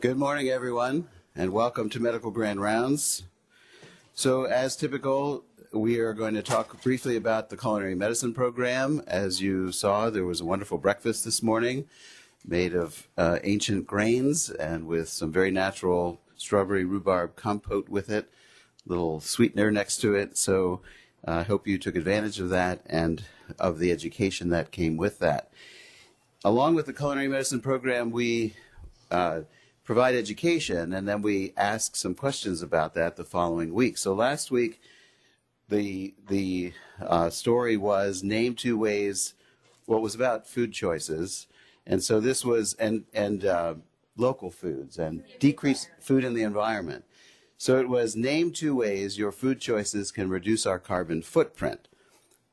Good morning, everyone, and welcome to Medical Grand Rounds. So, as typical, we are going to talk briefly about the culinary medicine program. As you saw, there was a wonderful breakfast this morning made of uh, ancient grains and with some very natural strawberry rhubarb compote with it, little sweetener next to it. So, uh, I hope you took advantage of that and of the education that came with that. Along with the culinary medicine program, we uh, provide education, and then we ask some questions about that the following week. So last week, the the uh, story was name two ways. Well, was about food choices, and so this was and and uh, local foods and decrease food in the environment. So it was name two ways your food choices can reduce our carbon footprint.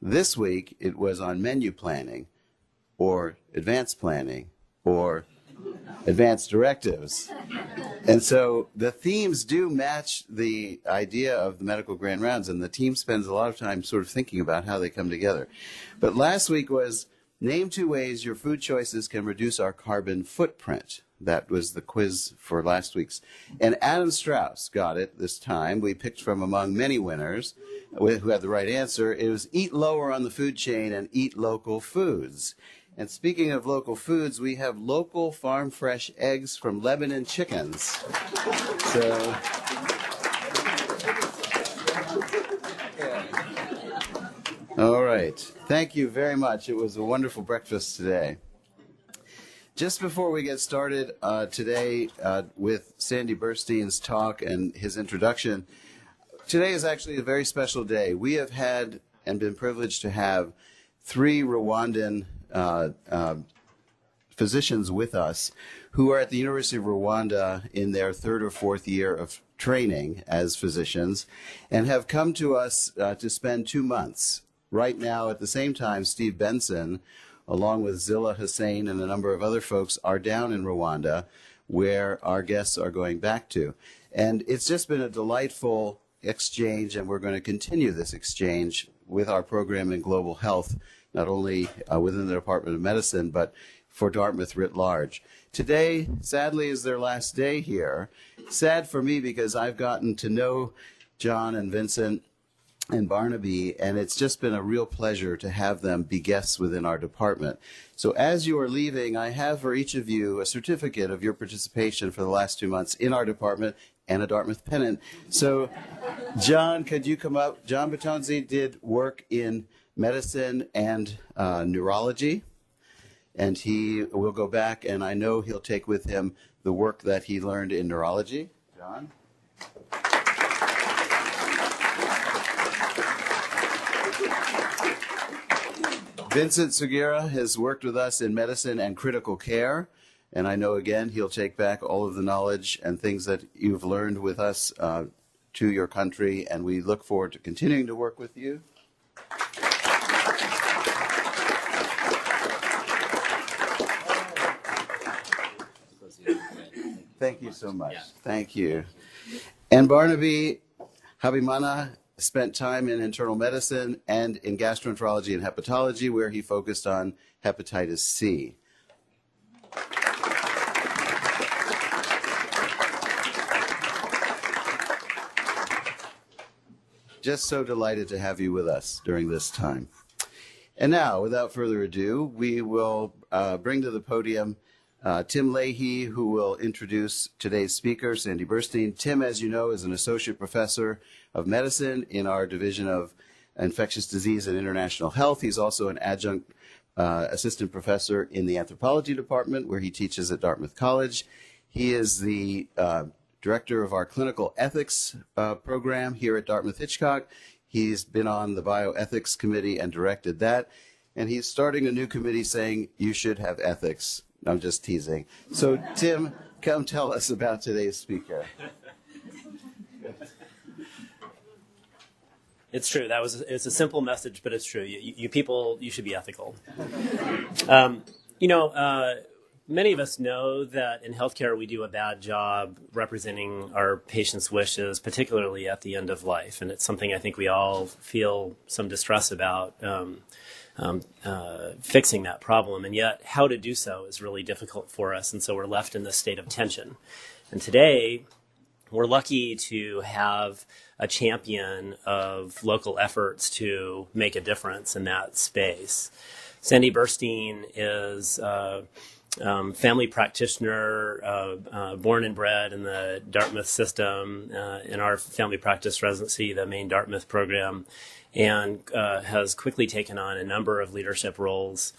This week it was on menu planning, or advanced planning, or advanced directives. And so the themes do match the idea of the medical grand rounds, and the team spends a lot of time sort of thinking about how they come together. But last week was name two ways your food choices can reduce our carbon footprint. That was the quiz for last week's. And Adam Strauss got it this time. We picked from among many winners who had the right answer. It was eat lower on the food chain and eat local foods. And speaking of local foods, we have local farm fresh eggs from Lebanon chickens. So. All right. Thank you very much. It was a wonderful breakfast today. Just before we get started uh, today uh, with Sandy Burstein's talk and his introduction, today is actually a very special day. We have had and been privileged to have three Rwandan uh, uh, physicians with us who are at the University of Rwanda in their third or fourth year of training as physicians and have come to us uh, to spend two months. Right now, at the same time, Steve Benson, along with Zilla Hussein and a number of other folks, are down in Rwanda where our guests are going back to. And it's just been a delightful exchange, and we're going to continue this exchange with our program in global health not only uh, within the Department of Medicine, but for Dartmouth writ large. Today, sadly, is their last day here. Sad for me because I've gotten to know John and Vincent and Barnaby, and it's just been a real pleasure to have them be guests within our department. So, as you are leaving, I have for each of you a certificate of your participation for the last two months in our department and a Dartmouth pennant. So, John, could you come up? John Batonzi did work in medicine and uh, neurology. And he will go back, and I know he'll take with him the work that he learned in neurology. John? Vincent Sugira has worked with us in medicine and critical care. And I know again he'll take back all of the knowledge and things that you've learned with us uh, to your country. And we look forward to continuing to work with you. Thank you so much. Yeah. Thank you. And Barnaby Habimana spent time in internal medicine and in gastroenterology and hepatology, where he focused on hepatitis C. Just so delighted to have you with us during this time. And now, without further ado, we will uh, bring to the podium uh, Tim Lahey, who will introduce today's speaker, Sandy Burstein. Tim, as you know, is an associate professor of medicine in our division of infectious disease and international health. He's also an adjunct uh, assistant professor in the anthropology department, where he teaches at Dartmouth College. He is the uh, director of our clinical ethics uh, program here at Dartmouth Hitchcock. He's been on the bioethics committee and directed that. And he's starting a new committee saying you should have ethics I'm just teasing. So, Tim, come tell us about today's speaker. It's true. That was it's a simple message, but it's true. You, you people, you should be ethical. Um, you know, uh, many of us know that in healthcare we do a bad job representing our patients' wishes, particularly at the end of life, and it's something I think we all feel some distress about. Um, um, uh, fixing that problem. And yet, how to do so is really difficult for us. And so we're left in this state of tension. And today, we're lucky to have a champion of local efforts to make a difference in that space. Sandy Burstein is a um, family practitioner, uh, uh, born and bred in the Dartmouth system, uh, in our family practice residency, the main Dartmouth program, and uh, has quickly taken on a number of leadership roles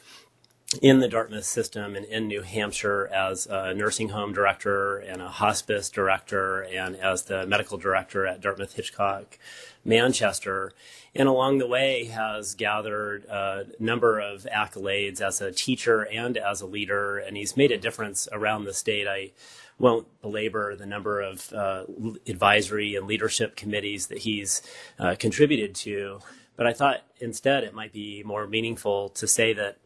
in the Dartmouth system and in New Hampshire as a nursing home director and a hospice director and as the medical director at Dartmouth Hitchcock Manchester. And along the way has gathered a number of accolades as a teacher and as a leader. And he's made a difference around the state. I won't belabor the number of uh, advisory and leadership committees that he's uh, contributed to. But I thought instead it might be more meaningful to say that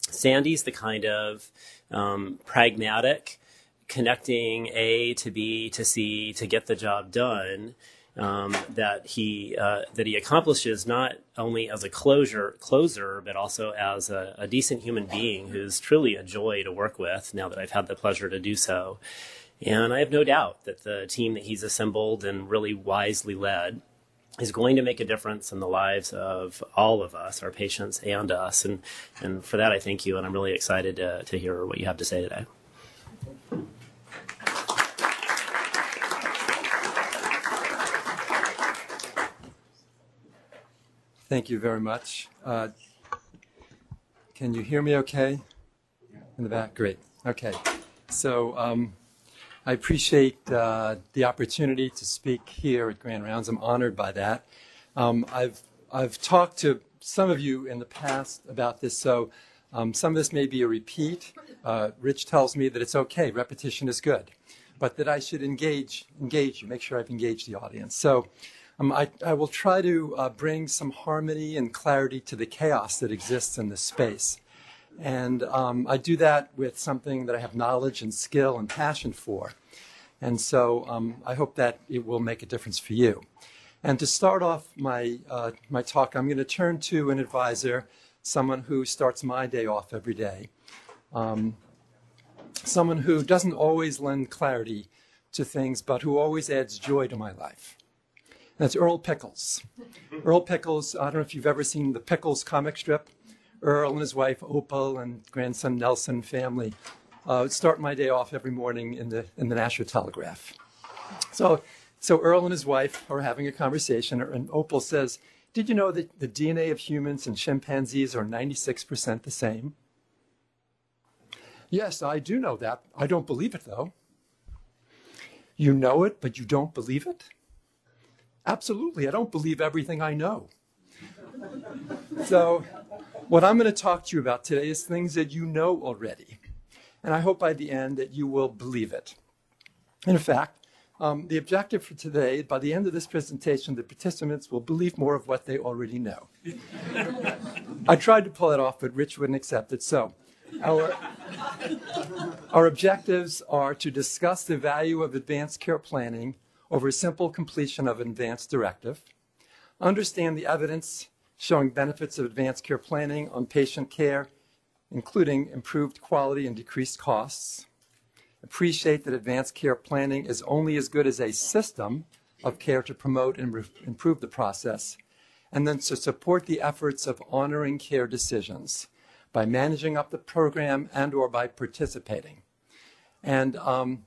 Sandy's the kind of um, pragmatic, connecting A to B to C to get the job done. Um, that he uh, that he accomplishes not only as a closure closer, but also as a, a, decent human being who's truly a joy to work with. Now that I've had the pleasure to do so, and I have no doubt that the team that he's assembled and really wisely led is going to make a difference in the lives of all of us, our patients and us. And, and for that, I thank you. And I'm really excited to, to hear what you have to say today. Thank you very much. Uh, can you hear me okay? In the back? Great. Okay. So, um, I appreciate uh, the opportunity to speak here at Grand Rounds. I'm honored by that. Um, I've I've talked to some of you in the past about this, so um, some of this may be a repeat. Uh, Rich tells me that it's okay, repetition is good, but that I should engage engage you, make sure I've engaged the audience. So. Um, I, I, will try to uh, bring some harmony and clarity to the chaos that exists in this space. And um, I do that with something that I have knowledge and skill and passion for. And so um, I hope that it will make a difference for you. And to start off my, uh, my talk, I'm going to turn to an advisor, someone who starts my day off every day, um, someone who doesn't always lend clarity to things, but who always adds joy to my life. That's Earl Pickles. Earl Pickles, I don't know if you've ever seen the Pickles comic strip. Earl and his wife Opal and grandson Nelson family uh, start my day off every morning in the in the Nashua Telegraph. So, so Earl and his wife are having a conversation, and Opal says, "Did you know that the DNA of humans and chimpanzees are 96% the same?" Yes, I do know that. I don't believe it though. You know it, but you don't believe it? Absolutely, I don't believe everything I know. so what I'm going to talk to you about today is things that you know already. And I hope by the end that you will believe it. In fact, um, the objective for today, by the end of this presentation, the participants will believe more of what they already know. I tried to pull it off, but Rich wouldn't accept it. So, our, our objectives are to discuss the value of advanced care planning over simple completion of an advanced directive, understand the evidence showing benefits of advanced care planning on patient care, including improved quality and decreased costs. Appreciate that advanced care planning is only as good as a system of care to promote and improve the process, and then to support the efforts of honoring care decisions by managing up the program and or by participating. And um,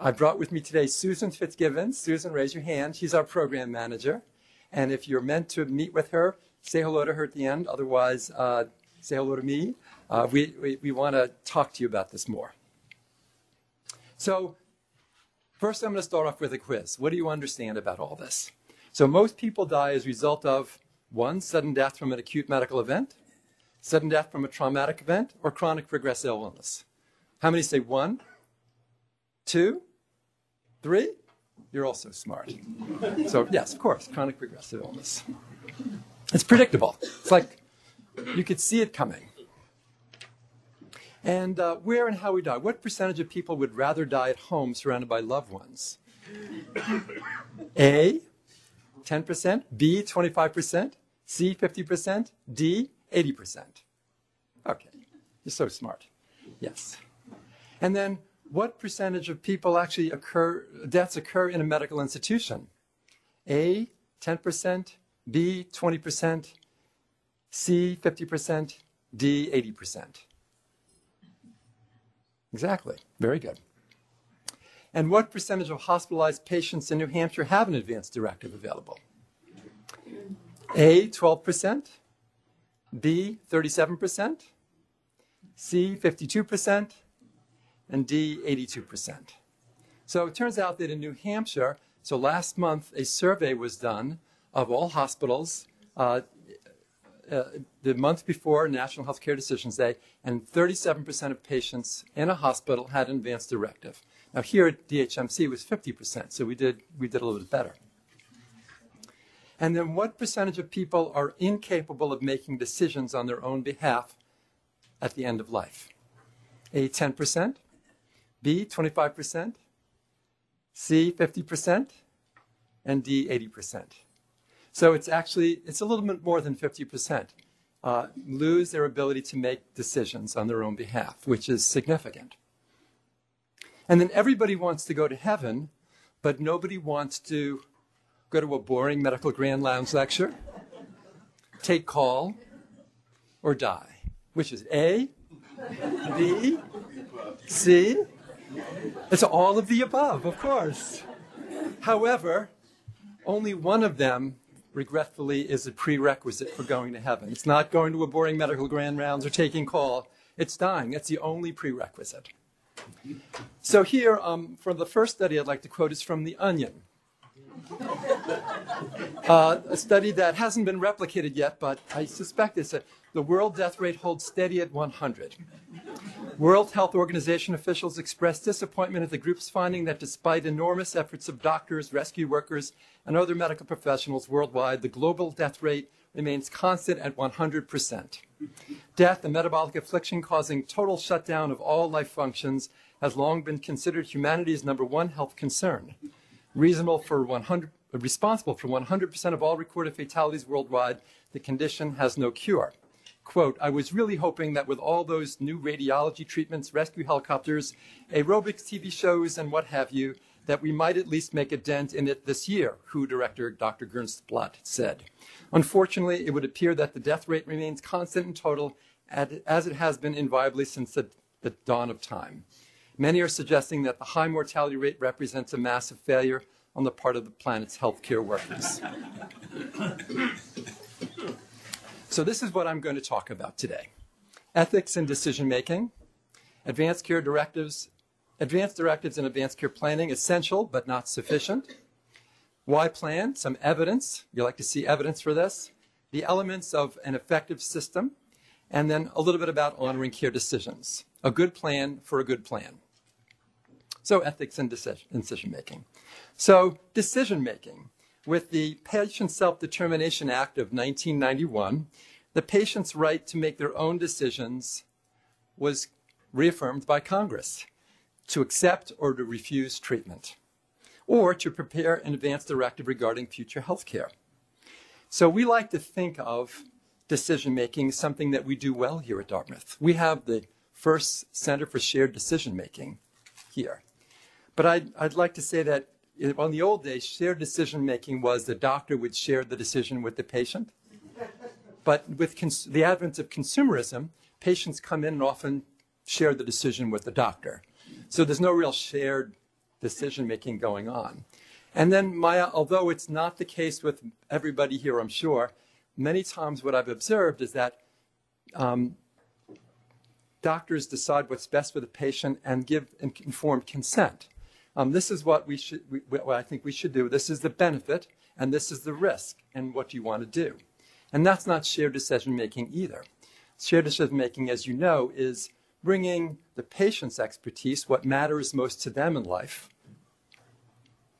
I brought with me today Susan Fitzgibbons. Susan, raise your hand. She's our program manager. And if you're meant to meet with her, say hello to her at the end. Otherwise, uh, say hello to me. Uh, we we, we want to talk to you about this more. So, first, I'm going to start off with a quiz. What do you understand about all this? So, most people die as a result of one, sudden death from an acute medical event, sudden death from a traumatic event, or chronic progressive illness. How many say one, two, three? You're also smart. So, yes, of course, chronic progressive illness. It's predictable. It's like you could see it coming. And uh, where and how we die. What percentage of people would rather die at home surrounded by loved ones? A, 10%, B, 25%, C, 50%, D, 80%. Okay, you're so smart. Yes. And then what percentage of people actually occur, deaths occur in a medical institution? A, 10%, B, 20%, C, 50%, D, 80%. Exactly. Very good. And what percentage of hospitalized patients in New Hampshire have an advance directive available? A, 12%, B, 37%, C, 52%, and D, 82%. So it turns out that in New Hampshire, so last month a survey was done of all hospitals uh, uh, the month before National Healthcare Decisions Day, and 37% of patients in a hospital had an advance directive. Now here at DHMC was 50%, so we did, we did a little bit better. And then what percentage of people are incapable of making decisions on their own behalf at the end of life? A, 10%, B, 25%, C, 50%, and D, 80%. So it's actually, it's a little bit more than 50%. Uh, lose their ability to make decisions on their own behalf, which is significant. And then everybody wants to go to heaven, but nobody wants to go to a boring medical grand lounge lecture, take call, or die. Which is A, B, C? It's all of the above, of course. However, only one of them regretfully, is a prerequisite for going to heaven. It's not going to a boring medical grand rounds or taking call. It's dying. That's the only prerequisite. So here, um, for the first study I'd like to quote is from The Onion. Uh, a study that hasn't been replicated yet, but I suspect it's a, the world death rate holds steady at 100. World Health Organization officials expressed disappointment at the group's finding that despite enormous efforts of doctors, rescue workers, and other medical professionals worldwide, the global death rate remains constant at 100%. Death, a metabolic affliction causing total shutdown of all life functions, has long been considered humanity's number one health concern. Reasonable for 100, responsible for 100% of all recorded fatalities worldwide, the condition has no cure quote, I was really hoping that with all those new radiology treatments, rescue helicopters, aerobics TV shows, and what have you, that we might at least make a dent in it this year, WHO Director Dr. Gernstblatt said. Unfortunately, it would appear that the death rate remains constant in total, as it has been inviolably since the, the dawn of time. Many are suggesting that the high mortality rate represents a massive failure on the part of the planet's healthcare workers. So, this is what I'm going to talk about today ethics in decision making, advanced care directives, advanced directives and advanced care planning, essential but not sufficient. Why plan? Some evidence. You like to see evidence for this. The elements of an effective system, and then a little bit about honoring care decisions. A good plan for a good plan. So, ethics in decision making. So, decision making. With the Patient Self Determination Act of 1991, the patient's right to make their own decisions was reaffirmed by Congress to accept or to refuse treatment, or to prepare an advance directive regarding future health care. So we like to think of decision making as something that we do well here at Dartmouth. We have the first Center for Shared Decision Making here. But I'd, I'd like to say that on the old days, shared decision making was the doctor would share the decision with the patient. But with cons- the advent of consumerism, patients come in and often share the decision with the doctor. So there's no real shared decision making going on. And then, Maya, although it's not the case with everybody here, I'm sure, many times what I've observed is that um, doctors decide what's best for the patient and give informed consent. Um, this is what we should, we, what I think we should do. This is the benefit, and this is the risk, and what you want to do? And that's not shared decision making either. Shared decision making, as you know, is bringing the patient's expertise, what matters most to them in life,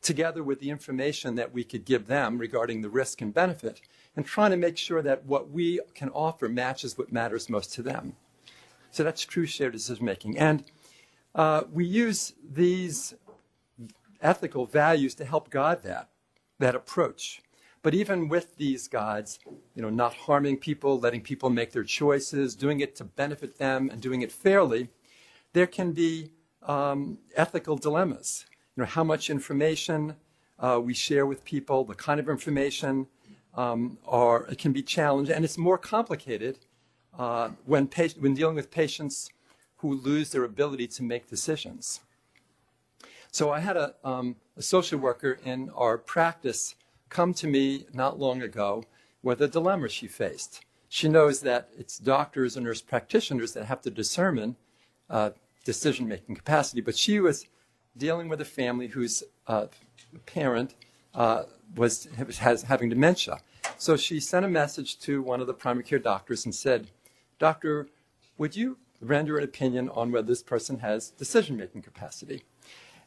together with the information that we could give them regarding the risk and benefit, and trying to make sure that what we can offer matches what matters most to them. So that's true shared decision making. And uh, we use these ethical values to help guide that, that approach. But even with these guides, you know, not harming people, letting people make their choices, doing it to benefit them, and doing it fairly, there can be um, ethical dilemmas. You know, how much information uh, we share with people, the kind of information, um, are, it can be challenged, and it's more complicated uh, when, when dealing with patients who lose their ability to make decisions. So I had a, um, a social worker in our practice come to me not long ago with a dilemma she faced. She knows that it's doctors and nurse practitioners that have to determine uh, decision making capacity, but she was dealing with a family whose uh, parent uh, was has having dementia. So she sent a message to one of the primary care doctors and said, Doctor, would you render an opinion on whether this person has decision making capacity?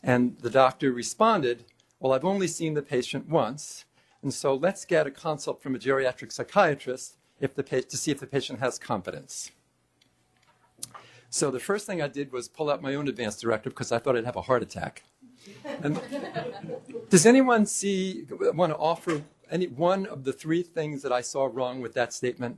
And the doctor responded, Well, I've only seen the patient once, and so let's get a consult from a geriatric psychiatrist if the pa- to see if the patient has competence. So the first thing I did was pull out my own advance directive because I thought I'd have a heart attack. Does anyone see want to offer any one of the three things that I saw wrong with that statement?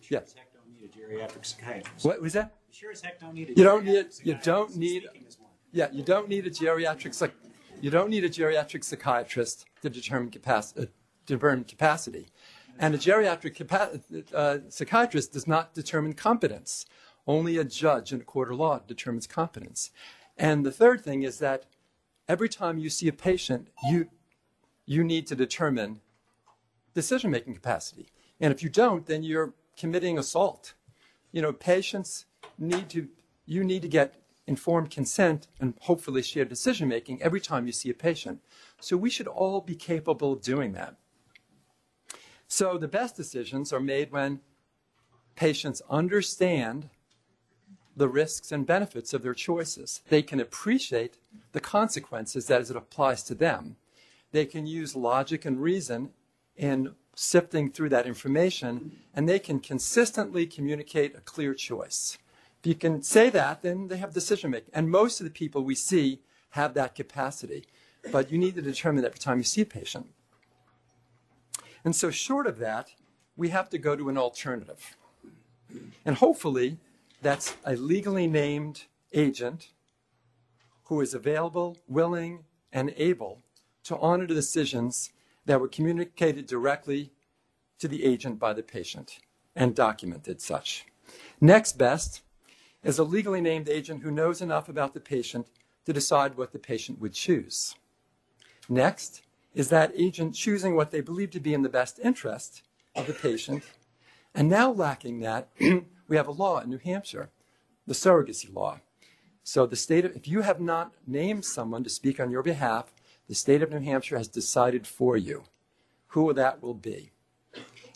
Sure as heck don't need a geriatric psychiatrist. What was that? Sure as heck don't need a You don't need you don't need Speaking is one. Yeah you don't need a geriatric psych you don't need a geriatric psychiatrist to determine capacity uh, determine capacity, and a geriatric capa- uh, psychiatrist does not determine competence. Only a judge in a court of law determines competence. And the third thing is that every time you see a patient, you you need to determine decision making capacity. And if you don't, then you're committing assault. You know, patients need to, you need to get informed consent and hopefully shared decision making every time you see a patient. So we should all be capable of doing that. So the best decisions are made when patients understand the risks and benefits of their choices. They can appreciate the consequences as it applies to them. They can use logic and reason in sifting through that information, and they can consistently communicate a clear choice. If you can say that, then they have decision making. And most of the people we see have that capacity. But you need to determine that every time you see a patient. And so, short of that, we have to go to an alternative. And hopefully, that's a legally named agent who is available, willing, and able to honor the decisions that were communicated directly to the agent by the patient and documented such. Next best is a legally named agent who knows enough about the patient to decide what the patient would choose. Next is that agent choosing what they believe to be in the best interest of the patient. And now, lacking that, we have a law in New Hampshire, the surrogacy law. So, the state of, if you have not named someone to speak on your behalf, the state of New Hampshire has decided for you who that will be.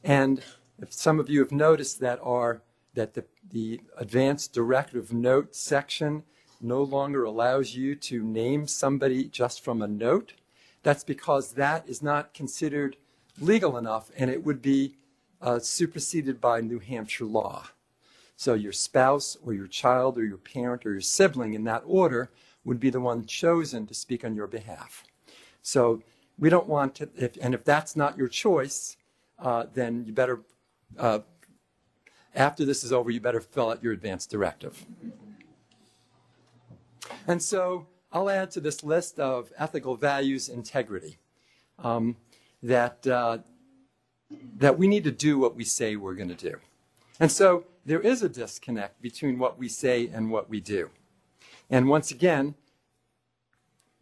And if some of you have noticed that our that the, the advanced directive note section no longer allows you to name somebody just from a note, that's because that is not considered legal enough and it would be uh, superseded by New Hampshire law. So your spouse or your child or your parent or your sibling in that order would be the one chosen to speak on your behalf. So we don't want to, if, and if that's not your choice, uh, then you better, uh, after this is over, you better fill out your advance directive. And so I'll add to this list of ethical values integrity. Um, that, uh, that we need to do what we say we're going to do. And so there is a disconnect between what we say and what we do. And once again,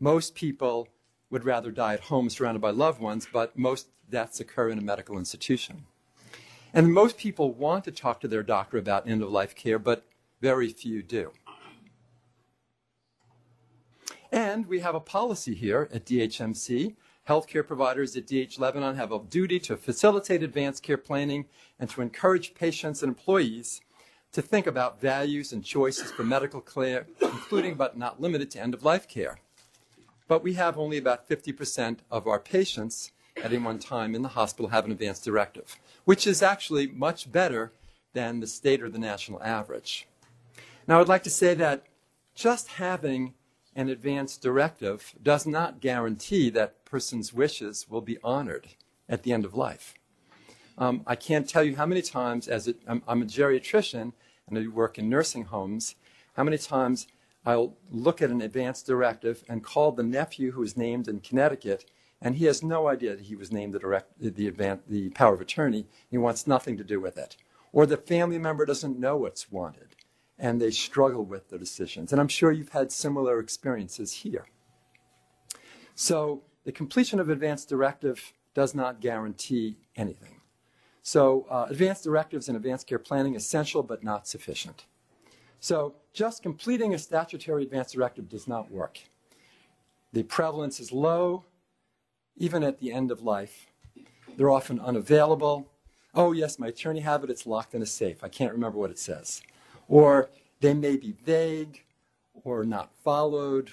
most people would rather die at home surrounded by loved ones, but most deaths occur in a medical institution. And most people want to talk to their doctor about end of life care, but very few do. And we have a policy here at DHMC. Healthcare providers at DH Lebanon have a duty to facilitate advanced care planning and to encourage patients and employees to think about values and choices for medical care, including but not limited to end of life care. But we have only about 50% of our patients at any one time in the hospital have an advanced directive, which is actually much better than the state or the national average. Now, I'd like to say that just having an advance directive does not guarantee that person's wishes will be honored at the end of life. Um, I can't tell you how many times, as a, I'm, I'm a geriatrician and I work in nursing homes, how many times I'll look at an advance directive and call the nephew who is named in Connecticut, and he has no idea that he was named the, direct, the, the power of attorney. He wants nothing to do with it. Or the family member doesn't know what's wanted, and they struggle with the decisions. And I'm sure you've had similar experiences here. So the completion of advance directive does not guarantee anything. So uh, advanced directives and advanced care planning essential but not sufficient. So just completing a statutory advance directive does not work. The prevalence is low, even at the end of life. They're often unavailable. Oh, yes, my attorney have it, it's locked in a safe. I can't remember what it says. Or they may be vague or not followed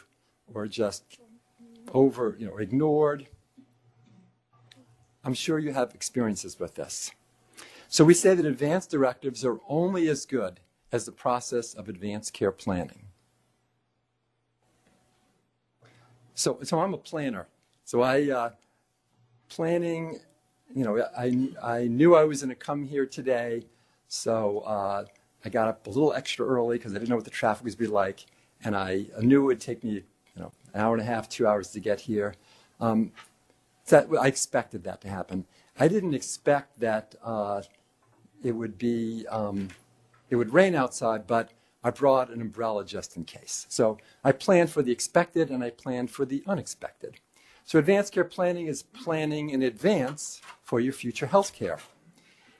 or just over, you know, ignored. I'm sure you have experiences with this. So we say that advanced directives are only as good as the process of advanced care planning. So, so I'm a planner. So I, uh, planning, you know, I, I knew I was going to come here today. So uh, I got up a little extra early because I didn't know what the traffic was going to be like. And I knew it would take me, you know, an hour and a half, two hours to get here. Um, that, I expected that to happen. I didn't expect that uh, it would be, um, it would rain outside, but I brought an umbrella just in case. So I planned for the expected and I planned for the unexpected. So advanced care planning is planning in advance for your future health care.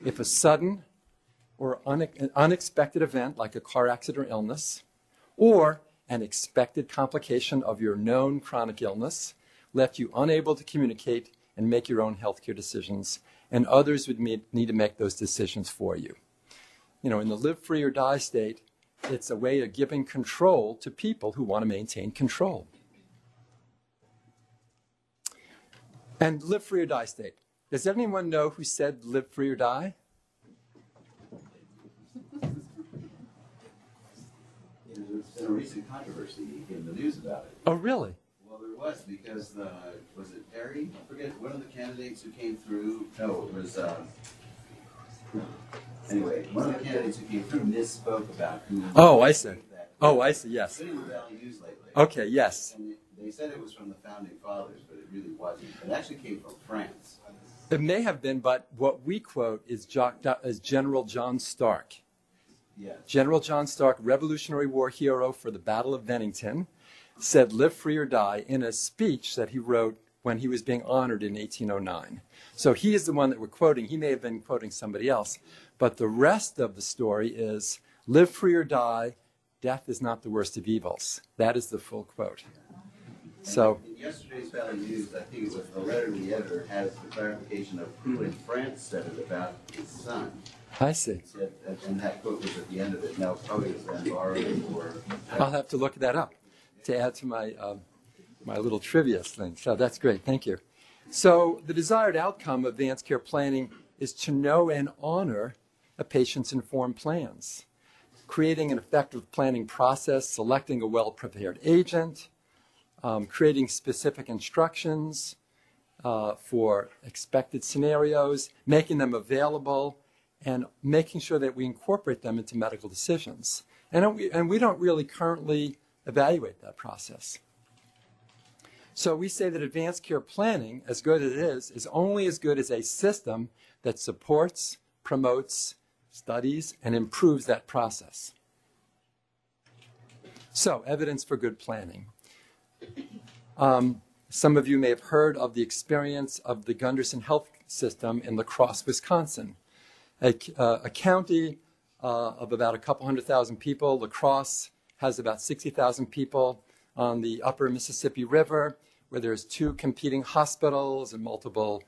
If a sudden or une- unexpected event like a car accident or illness, or an expected complication of your known chronic illness left you unable to communicate and make your own healthcare decisions, and others would need to make those decisions for you. You know, in the live free or die state, it's a way of giving control to people who want to maintain control. And live free or die state. Does anyone know who said live free or die? There's a recent controversy in the news about it. Oh, really? Well, there was because the was it Harry? I forget one of the candidates who came through. No, it was. Uh, anyway, one of the candidates who came through misspoke about who. Oh, I see. that- Oh, I see, yes. Been in the Valley News lately. Okay, yes. And they- they said it was from the founding fathers, really wasn't. It actually came from France. It may have been, but what we quote is, is General John Stark. Yeah. General John Stark, Revolutionary War hero for the Battle of Bennington, said, Live free or die, in a speech that he wrote when he was being honored in 1809. So he is the one that we're quoting. He may have been quoting somebody else. But the rest of the story is live free or die, death is not the worst of evils. That is the full quote. So, In yesterday's Valley News, I think it was the letter to the editor has the clarification of who in France said it about his son. I see. Said, and- that quote was at the end of it. Now, probably was borrowed or. I'll have to look that up to add to my, um, my little trivia thing. So that's great. Thank you. So the desired outcome of advanced care planning is to know and honor a patient's informed plans, creating an effective planning process, selecting a well-prepared agent, um, creating specific instructions uh, for expected scenarios, making them available, and making sure that we incorporate them into medical decisions. And we, and we don't really currently evaluate that process. So we say that advanced care planning, as good as it is, is only as good as a system that supports, promotes, studies, and improves that process. So, evidence for good planning. Um, some of you may have heard of the experience of the Gundersen Health System in La Crosse, Wisconsin, a, uh, a county uh, of about a couple hundred thousand people. La Crosse has about 60,000 people on the upper Mississippi River, where there's two competing hospitals and multiple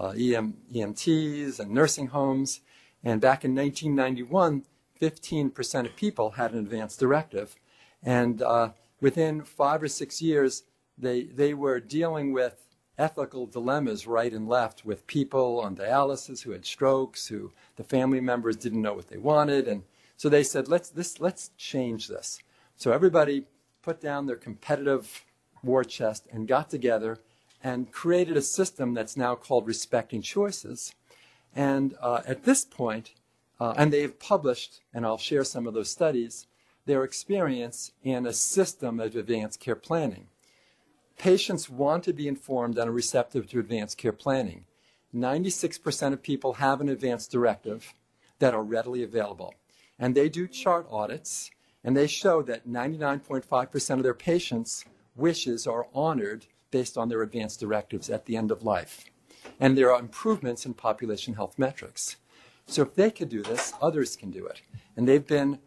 uh, EM, EMTs and nursing homes. And back in 1991, 15% of people had an advance directive. And uh, within five or six years, they, they were dealing with ethical dilemmas right and left with people on dialysis who had strokes, who the family members didn't know what they wanted. And so they said, let's, this, let's change this. So everybody put down their competitive war chest and got together and created a system that's now called Respecting Choices. And uh, at this point, uh, and they've published, and I'll share some of those studies, their experience in a system of advanced care planning. Patients want to be informed and are receptive to advanced care planning. 96% of people have an advanced directive that are readily available. And they do chart audits, and they show that 99.5% of their patients' wishes are honored based on their advanced directives at the end of life. And there are improvements in population health metrics. So if they could do this, others can do it. And they've been,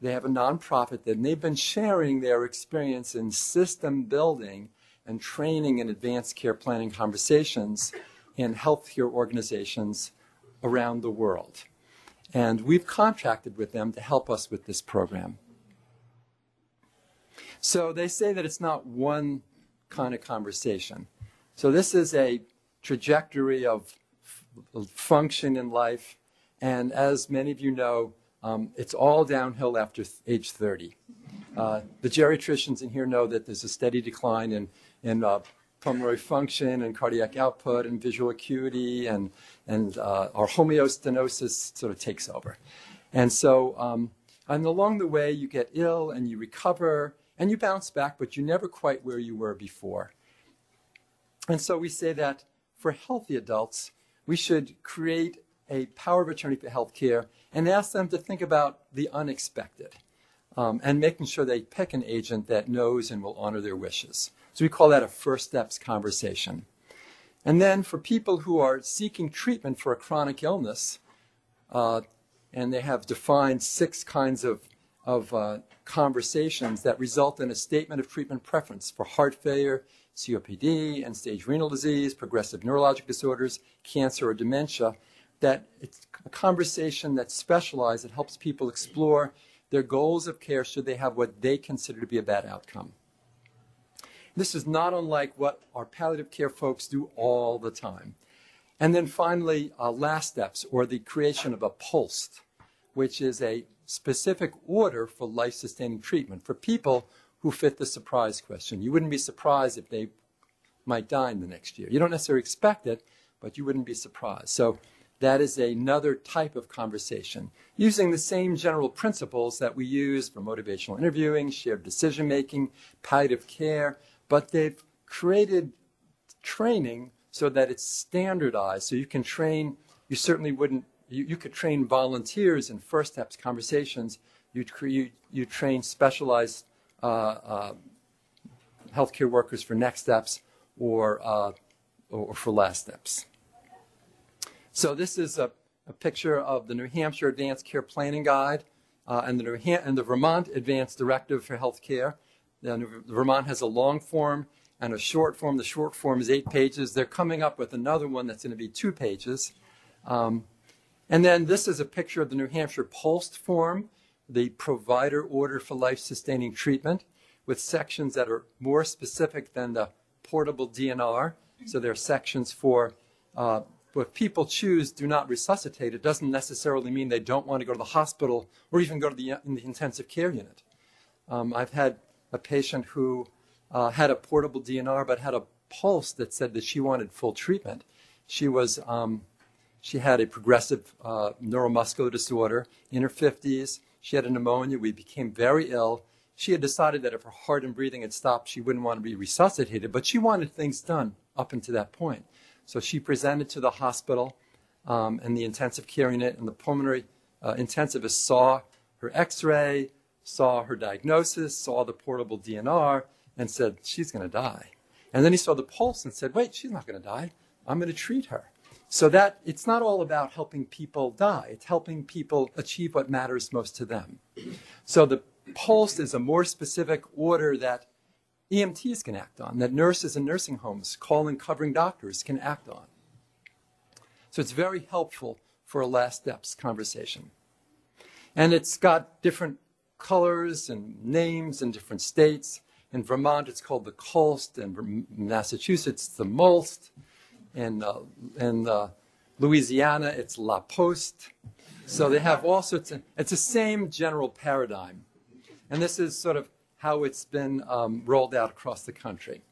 they have a nonprofit and they've been sharing their experience in system building and training and advanced care planning conversations in healthcare organizations around the world. And we've contracted with them to help us with this program. So they say that it's not one kind of conversation. So this is a trajectory of function in life. And as many of you know, um, it's all downhill after th- age 30. Uh, the geriatricians in here know that there's a steady decline in, in uh, pulmonary function and cardiac output and visual acuity, and, and uh, our homeostenosis sort of takes over. And so, um, and along the way, you get ill and you recover and you bounce back, but you're never quite where you were before. And so we say that for healthy adults, we should create a power of attorney for healthcare and ask them to think about the unexpected um, and making sure they pick an agent that knows and will honor their wishes. So we call that a first steps conversation. And then for people who are seeking treatment for a chronic illness, uh, and they have defined six kinds of, of uh, conversations that result in a statement of treatment preference for heart failure, COPD, end stage renal disease, progressive neurologic disorders, cancer, or dementia. That it's a conversation that's specialized that helps people explore their goals of care should they have what they consider to be a bad outcome. This is not unlike what our palliative care folks do all the time. And then finally, uh, last steps, or the creation of a POLST, which is a specific order for life sustaining treatment for people who fit the surprise question. You wouldn't be surprised if they might die in the next year. You don't necessarily expect it, but you wouldn't be surprised. So that is another type of conversation using the same general principles that we use for motivational interviewing, shared decision making, palliative care, but they've created training so that it's standardized. So you can train, you certainly wouldn't, you, you could train volunteers in first steps conversations. You'd you, you train specialized uh, uh, healthcare workers for next steps or, uh, or for last steps. So this is a, a, picture of the New Hampshire Advanced Care Planning Guide uh, and, the New and the Vermont Advanced Directive for Healthcare. The Vermont has a long form and a short form. The short form is eight pages. They're coming up with another one that's going to be two pages. Um, and then this is a picture of the New Hampshire POLST form, the provider order for life sustaining treatment, with sections that are more specific than the portable DNR. So there are sections for uh, if people choose do not resuscitate, it doesn't necessarily mean they don't want to go to the hospital or even go to the, in the intensive care unit. Um, I've had a patient who uh, had a portable DNR but had a pulse that said that she wanted full treatment. She was um, she had a progressive uh, neuromuscular disorder in her 50s. She had a pneumonia. We became very ill. She had decided that if her heart and breathing had stopped, she wouldn't want to be resuscitated, but she wanted things done up until that point. So she presented to the hospital, um, and the intensive care unit and the pulmonary uh, intensivist saw her x ray, saw her diagnosis, saw the portable DNR, and said, She's going to die. And then he saw the POLST and said, Wait, she's not going to die. I'm going to treat her. So that it's not all about helping people die, it's helping people achieve what matters most to them. So the POLST is a more specific order that EMTs can act on, that nurses in nursing homes, calling covering doctors can act on. So it's very helpful for a last steps conversation. And it's got different colors and names in different states. In Vermont, it's called the COLST. and Massachusetts, the MOLST. In, uh, in uh, Louisiana, it's LaPOST. So they have all sorts of, it's the same general paradigm. And this is sort of how it's been um, rolled out across the country.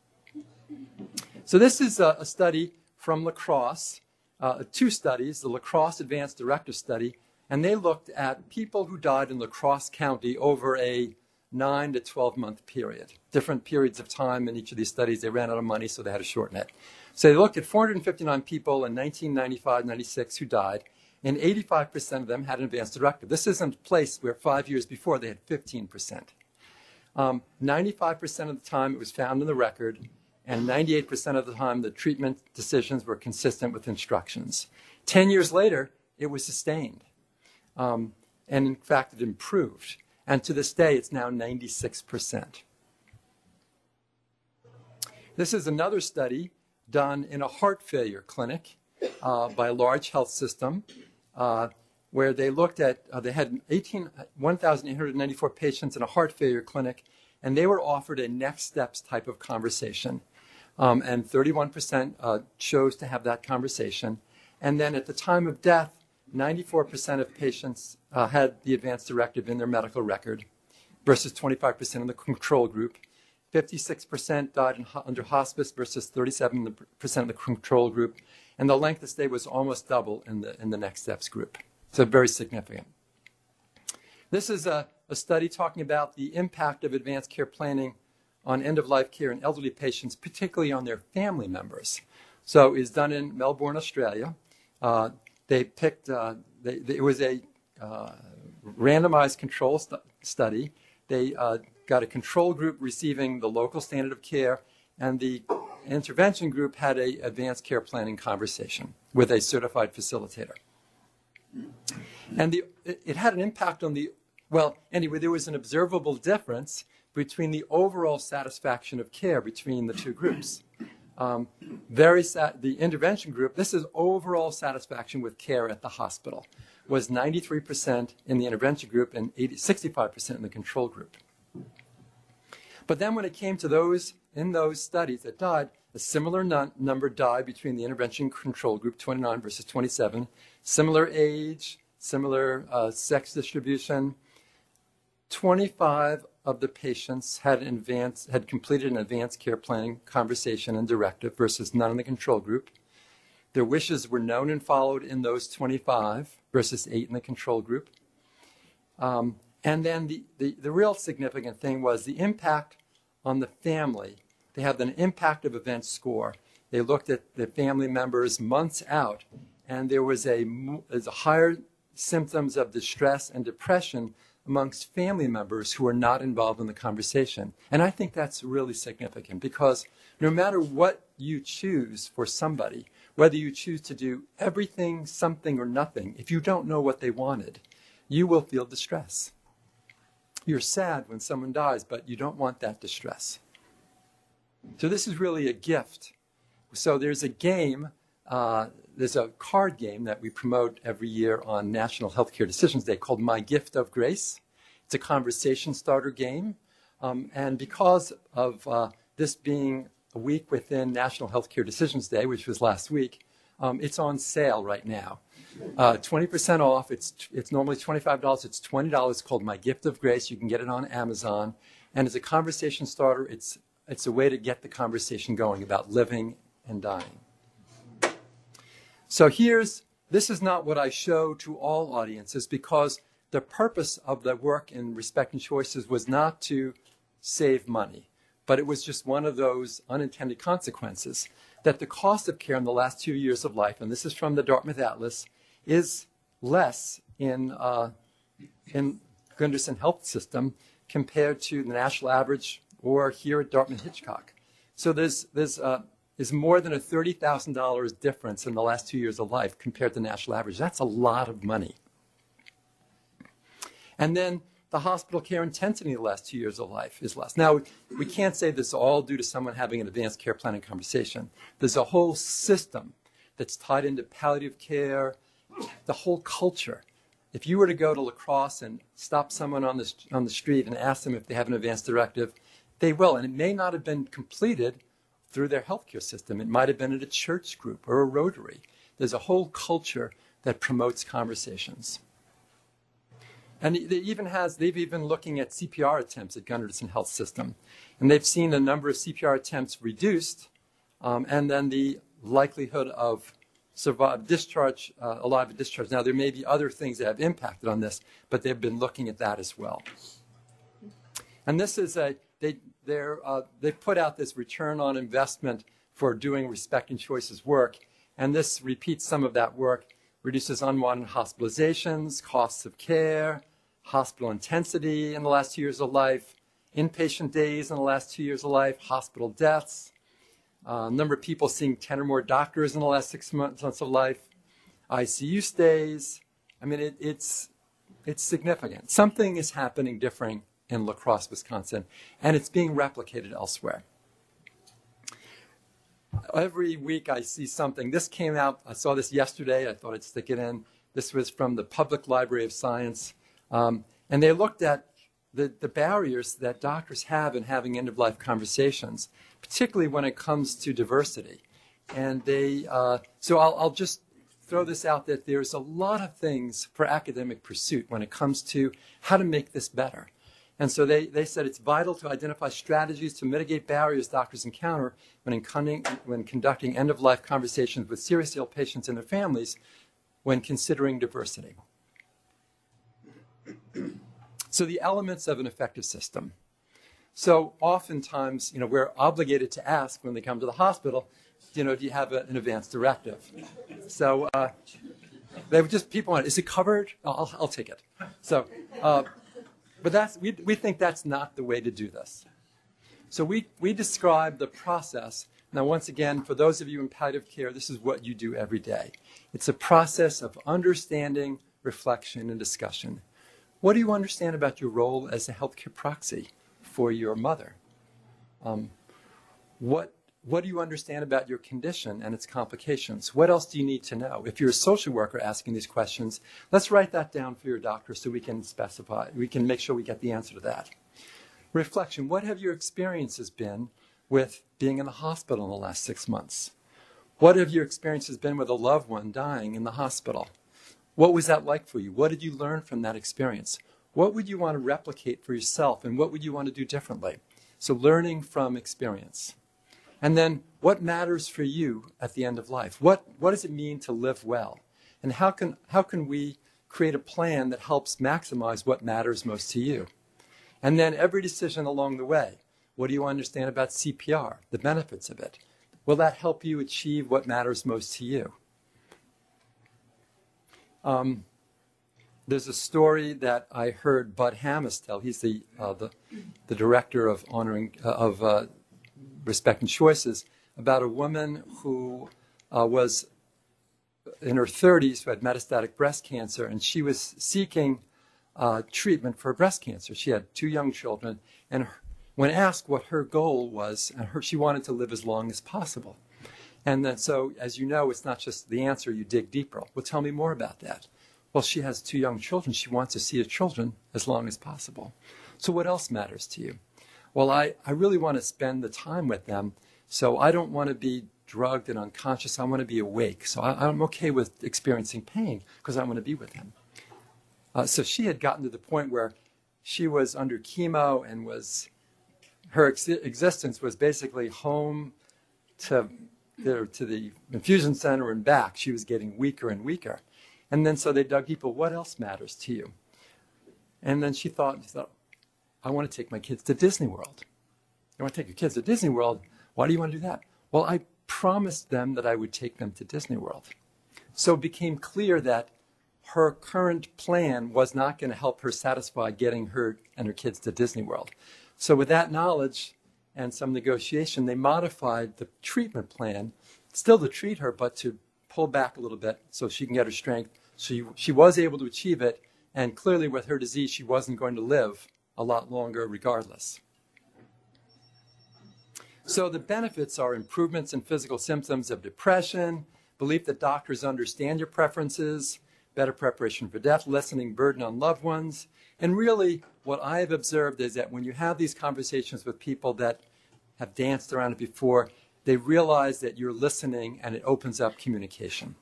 So this is a, a study from La Crosse, uh, two studies, the La Crosse Advanced Directive Study, and they looked at people who died in La Crosse County over a 9 to 12 month period. Different periods of time in each of these studies. They ran out of money, so they had to shorten it. So they looked at 459 people in 1995 96 who died, and 85% of them had an advanced directive. This isn't a place where five years before they had 15%. Um, 95% of the time it was found in the record, and 98% of the time the treatment decisions were consistent with instructions. 10 years later, it was sustained. Um, and in fact, it improved. And to this day, it's now 96%. This is another study done in a heart failure clinic uh, by a large health system uh, where they looked at, uh, they had 18, 1,894 patients in a heart failure clinic, and they were offered a next steps type of conversation. Um, and 31% uh, chose to have that conversation. And then at the time of death, 94% of patients uh, had the advance directive in their medical record versus 25% in the control group. 56% died in, under hospice versus 37% in the control group. And the length of stay was almost double in the, in the next steps group. So very significant. This is a, a study talking about the impact of advanced care planning on end of life care in elderly patients, particularly on their family members. So it's done in Melbourne, Australia. Uh, they picked, uh, they, they, it was a uh, randomized control stu- study. They uh, got a control group receiving the local standard of care, and the intervention group had a advanced care planning conversation with a certified facilitator. And the, it, it had an impact on the, well, anyway, there was an observable difference between the overall satisfaction of care between the two groups. Um, very sat- the intervention group, this is overall satisfaction with care at the hospital, was 93% in the intervention group and 80, 65% in the control group. But then when it came to those in those studies that died, a similar nun- number died between the intervention control group, 29 versus 27, similar age, similar uh, sex distribution. 25 of the patients had, advanced, had completed an advanced care planning conversation and directive versus none in the control group. Their wishes were known and followed in those 25 versus eight in the control group. Um, and then the, the, the real significant thing was the impact on the family. They had an impact of event score. They looked at the family members months out, and there was a, there's a higher symptoms of distress and depression amongst family members who are not involved in the conversation. And I think that's really significant because no matter what you choose for somebody, whether you choose to do everything, something, or nothing, if you don't know what they wanted, you will feel distress. You're sad when someone dies, but you don't want that distress. So this is really a gift. So there's a game, uh, there's a card game that we promote every year on National Healthcare Decisions Day called My Gift of Grace. It's a conversation starter game. Um, and because of uh, this being a week within National Healthcare Decisions Day, which was last week, um, it's on sale right now. Uh, 20% off. It's, it's normally $25. It's $20 it's called My Gift of Grace. You can get it on Amazon. And as a conversation starter, it's, it's a way to get the conversation going about living and dying. So here's, this is not what I show to all audiences because the purpose of the work in Respecting Choices was not to save money, but it was just one of those unintended consequences that the cost of care in the last two years of life, and this is from the Dartmouth Atlas, is less in, uh, in Gundersen Health System compared to the national average or here at Dartmouth Hitchcock. So there's, there's uh, is more than a $30,000 difference in the last two years of life compared to national average. That's a lot of money. And then the hospital care intensity in the last two years of life is less. Now, we can't say this is all due to someone having an advanced care planning conversation. There's a whole system that's tied into palliative care, the whole culture. If you were to go to La Crosse and stop someone on the, on the street and ask them if they have an advanced directive, they will. And it may not have been completed through their healthcare system. It might have been at a church group or a rotary. There's a whole culture that promotes conversations. And they even has, they've even looking at CPR attempts at Gundersen Health System. And they've seen the number of CPR attempts reduced, um, and then the likelihood of survive discharge, uh, alive discharge. Now, there may be other things that have impacted on this, but they've been looking at that as well. And this is a, they, they're, uh, they put out this return on investment for doing Respecting Choices work. And this repeats some of that work, reduces unwanted hospitalizations, costs of care, hospital intensity in the last two years of life, inpatient days in the last two years of life, hospital deaths, uh, number of people seeing 10 or more doctors in the last six months of life, ICU stays. I mean, it, it's, it's significant. Something is happening different in La Crosse, Wisconsin, and it's being replicated elsewhere. Every week I see something. This came out, I saw this yesterday. I thought I'd stick it in. This was from the Public Library of Science. Um, and they looked at the, the barriers that doctors have in having end of life conversations, particularly when it comes to diversity. And they, uh, so I'll, I'll just throw this out that there's a lot of things for academic pursuit when it comes to how to make this better. And so they, they said it's vital to identify strategies to mitigate barriers doctors encounter when, when conducting end of life conversations with seriously ill patients and their families when considering diversity. So the elements of an effective system. So oftentimes, you know, we're obligated to ask when they come to the hospital, you know, do you have a, an advance directive? So uh, they would just people want, is it covered? I'll, I'll take it. So, uh, but that's we we think that's not the way to do this. So we we describe the process. Now, once again, for those of you in palliative care, this is what you do every day. It's a process of understanding, reflection, and discussion. What do you understand about your role as a healthcare proxy for your mother? Um, what what do you understand about your condition and its complications? What else do you need to know? If you're a social worker asking these questions, let's write that down for your doctor so we can specify, we can make sure we get the answer to that. Reflection What have your experiences been with being in the hospital in the last six months? What have your experiences been with a loved one dying in the hospital? What was that like for you? What did you learn from that experience? What would you want to replicate for yourself and what would you want to do differently? So, learning from experience. And then, what matters for you at the end of life? What, what does it mean to live well? And how can, how can we create a plan that helps maximize what matters most to you? And then, every decision along the way. What do you understand about CPR, the benefits of it? Will that help you achieve what matters most to you? Um, there's a story that I heard Bud Hammes tell. He's the uh, the, the director of honoring uh, of uh, Respecting Choices about a woman who uh, was in her 30s who had metastatic breast cancer, and she was seeking uh, treatment for breast cancer. She had two young children, and her, when asked what her goal was, and her, she wanted to live as long as possible. And then, so as you know, it's not just the answer, you dig deeper. Well, tell me more about that. Well, she has two young children. She wants to see her children as long as possible. So, what else matters to you? Well, I, I really want to spend the time with them. So, I don't want to be drugged and unconscious. I want to be awake. So, I, am okay with experiencing pain because I want to be with them. Uh, so, she had gotten to the point where she was under chemo and was, her ex- existence was basically home to there to the infusion center and back, she was getting weaker and weaker. And then so they dug deeper, what else matters to you? And then she thought, she thought, I want to take my kids to Disney World. I want to take your kids to Disney World. Why do you want to do that? Well, I promised them that I would take them to Disney World. So it became clear that her current plan was not going to help her satisfy getting her and her kids to Disney World. So with that knowledge, and some negotiation, they modified the treatment plan, still to treat her, but to pull back a little bit so she can get her strength. She, she was able to achieve it, and clearly with her disease, she wasn't going to live a lot longer regardless. So the benefits are improvements in physical symptoms of depression, belief that doctors understand your preferences, better preparation for death, lessening burden on loved ones, and really, what I have observed is that when you have these conversations with people that have danced around it before, they realize that you're listening and it opens up communication.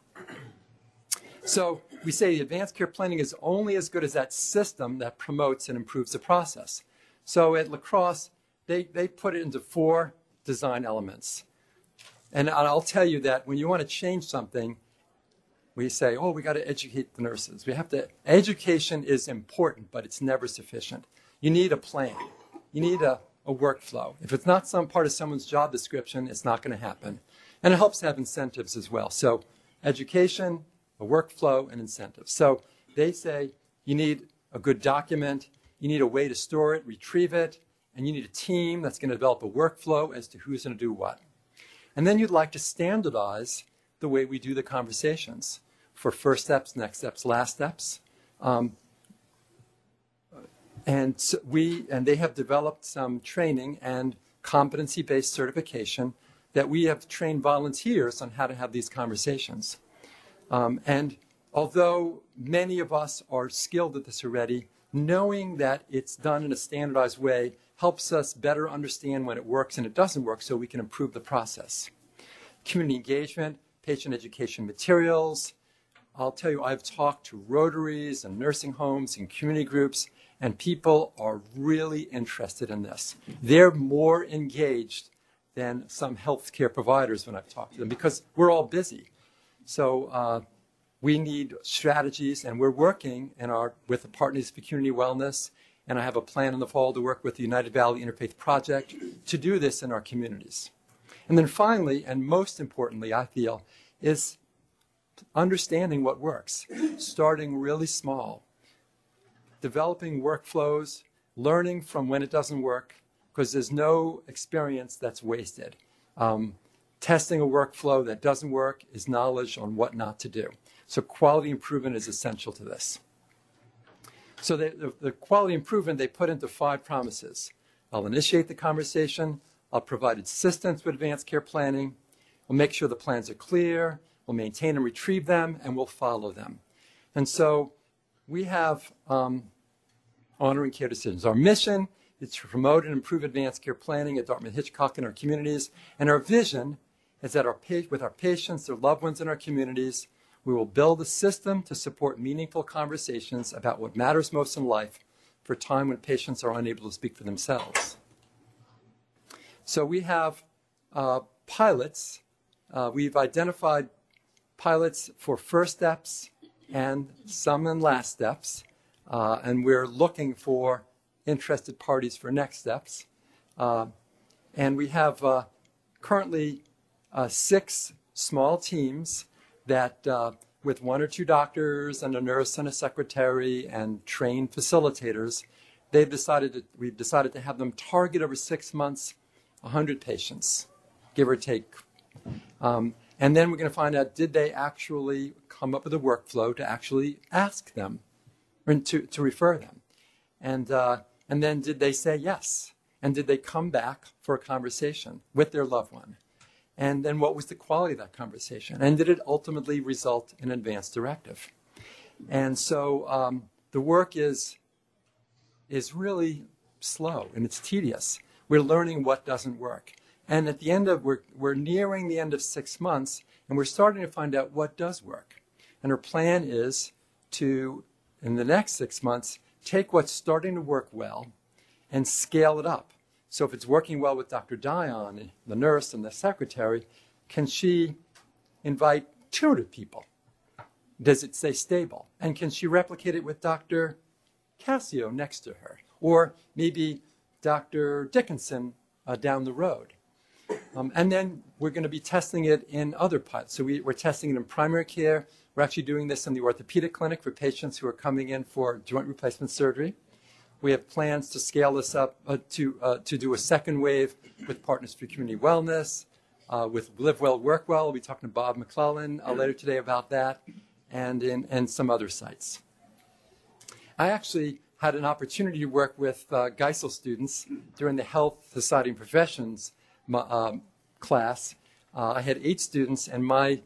So, we say advanced care planning is only as good as that system that promotes and improves the process. So at La Crosse, they, they put it into four design elements. And I'll tell you that when you want to change something, we say, oh, we got to educate the nurses. We have to, education is important, but it's never sufficient. You need a plan. You need a, a workflow. If it's not some part of someone's job description, it's not going to happen. And it helps to have incentives as well. So education, a workflow, and incentives. So they say you need a good document, you need a way to store it, retrieve it, and you need a team that's going to develop a workflow as to who's going to do what. And then you'd like to standardize the way we do the conversations for first steps, next steps, last steps. Um, and so we and they have developed some training and competency-based certification that we have trained volunteers on how to have these conversations. Um, and although many of us are skilled at this already, knowing that it's done in a standardized way helps us better understand when it works and it doesn't work so we can improve the process. Community engagement, patient education materials. I'll tell you, I've talked to Rotaries and nursing homes and community groups, and people are really interested in this. They're more engaged than some healthcare providers when I've talked to them because we're all busy. So uh, we need strategies, and we're working in our, with the Partners for Community Wellness, and I have a plan in the fall to work with the United Valley Interfaith Project to do this in our communities. And then finally, and most importantly, I feel, is understanding what works, starting really small, developing workflows, learning from when it doesn't work, because there's no experience that's wasted. Um, testing a workflow that doesn't work is knowledge on what not to do. So quality improvement is essential to this. So the, the, the quality improvement they put into five promises. I'll initiate the conversation. I'll provide assistance with advanced care planning. We'll make sure the plans are clear. We'll maintain and retrieve them, and we'll follow them. And so we have um, honoring care decisions. Our mission is to promote and improve advanced care planning at Dartmouth Hitchcock in our communities. And our vision is that our, with our patients, their loved ones and our communities, we will build a system to support meaningful conversations about what matters most in life for time when patients are unable to speak for themselves. So we have uh, pilots. Uh, we've identified pilots for first steps and some in last steps. Uh, and we're looking for interested parties for next steps. Uh, and we have uh, currently uh, six small teams that, uh, with one or two doctors and a nurse and a secretary and trained facilitators, they've decided to, we've decided to have them target over six months 100 patients, give or take. Um, and then we're going to find out did they actually come up with a workflow to actually ask them or to, to refer them? And, uh, and then did they say yes? And did they come back for a conversation with their loved one? And then what was the quality of that conversation? And did it ultimately result in an advanced directive? And so um, the work is, is really slow and it's tedious. We're learning what doesn't work. And at the end of, we're, we're nearing the end of six months and we're starting to find out what does work. And our plan is to, in the next six months, take what's starting to work well and scale it up. So if it's working well with Dr. Dion, the nurse and the secretary, can she invite 200 people? Does it stay stable? And can she replicate it with Dr. Cassio next to her? Or maybe Dr. Dickinson uh, down the road? Um, and then we're going to be testing it in other pilots. So we, are testing it in primary care. We're actually doing this in the orthopedic clinic for patients who are coming in for joint replacement surgery. We have plans to scale this up uh, to, uh, to do a second wave with Partners for Community Wellness, uh, with Live Well, Work Well. We'll be talking to Bob McClellan uh, later today about that, and, in, and some other sites. I actually had an opportunity to work with uh, Geisel students during the Health Society and Professions um, class. Uh, I had eight students, and my,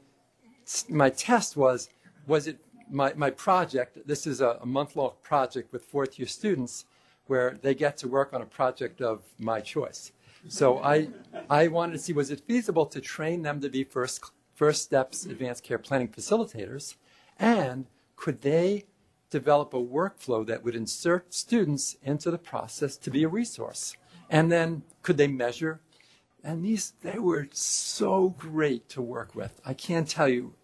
my test was, was it my, my project, this is a, a month-long project with fourth year students where they get to work on a project of my choice. So I, I wanted to see, was it feasible to train them to be first, first steps advanced care planning facilitators? And could they develop a workflow that would insert students into the process to be a resource? And then could they measure? And these, they were so great to work with. I can't tell you,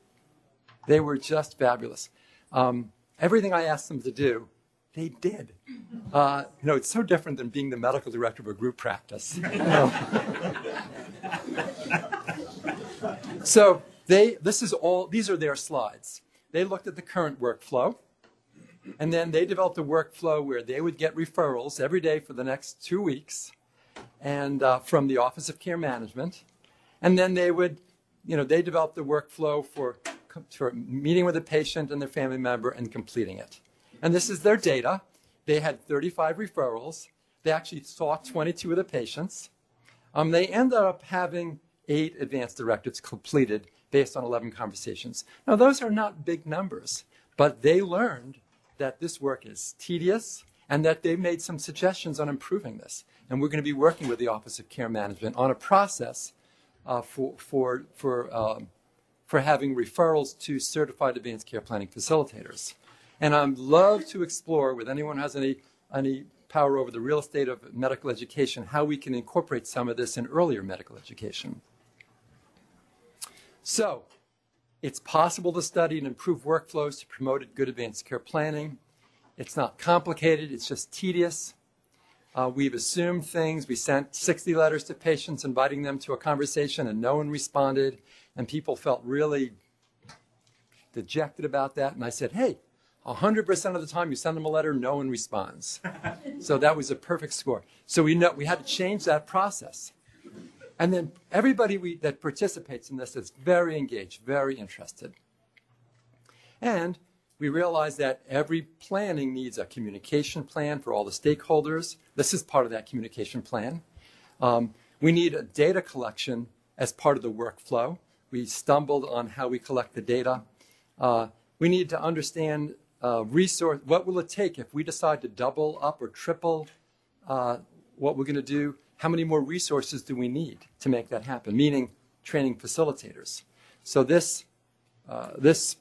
they were just fabulous. Um, everything I asked them to do, they did. Uh, you know, it's so different than being the medical director of a group practice. So they, this is all, these are their slides. They looked at the current workflow, and then they developed a workflow where they would get referrals every day for the next two weeks, and uh, from the Office of Care Management, and then they would, you know, they developed the workflow for, for meeting with a patient and their family member and completing it. And this is their data. They had 35 referrals. They actually saw 22 of the patients. Um, they ended up having eight advanced directives completed based on 11 conversations. Now, those are not big numbers, but they learned that this work is tedious and that they made some suggestions on improving this. And we're going to be working with the Office of Care Management on a process uh, for, for, for, um, for having referrals to certified advanced care planning facilitators. And I'd love to explore with anyone who has any, any power over the real estate of medical education how we can incorporate some of this in earlier medical education. So, it's possible to study and improve workflows to promote good advanced care planning. It's not complicated, it's just tedious. Uh, we've assumed things. We sent 60 letters to patients inviting them to a conversation, and no one responded. And people felt really dejected about that. And I said, hey, 100% of the time you send them a letter, no one responds. so that was a perfect score. So we, know, we had to change that process. And then everybody we, that participates in this is very engaged, very interested. And we realize that every planning needs a communication plan for all the stakeholders. This is part of that communication plan. Um, we need a data collection as part of the workflow. We stumbled on how we collect the data. Uh, we need to understand uh, resource. What will it take if we decide to double up or triple uh, what we're going to do? How many more resources do we need to make that happen? Meaning training facilitators. So this uh, this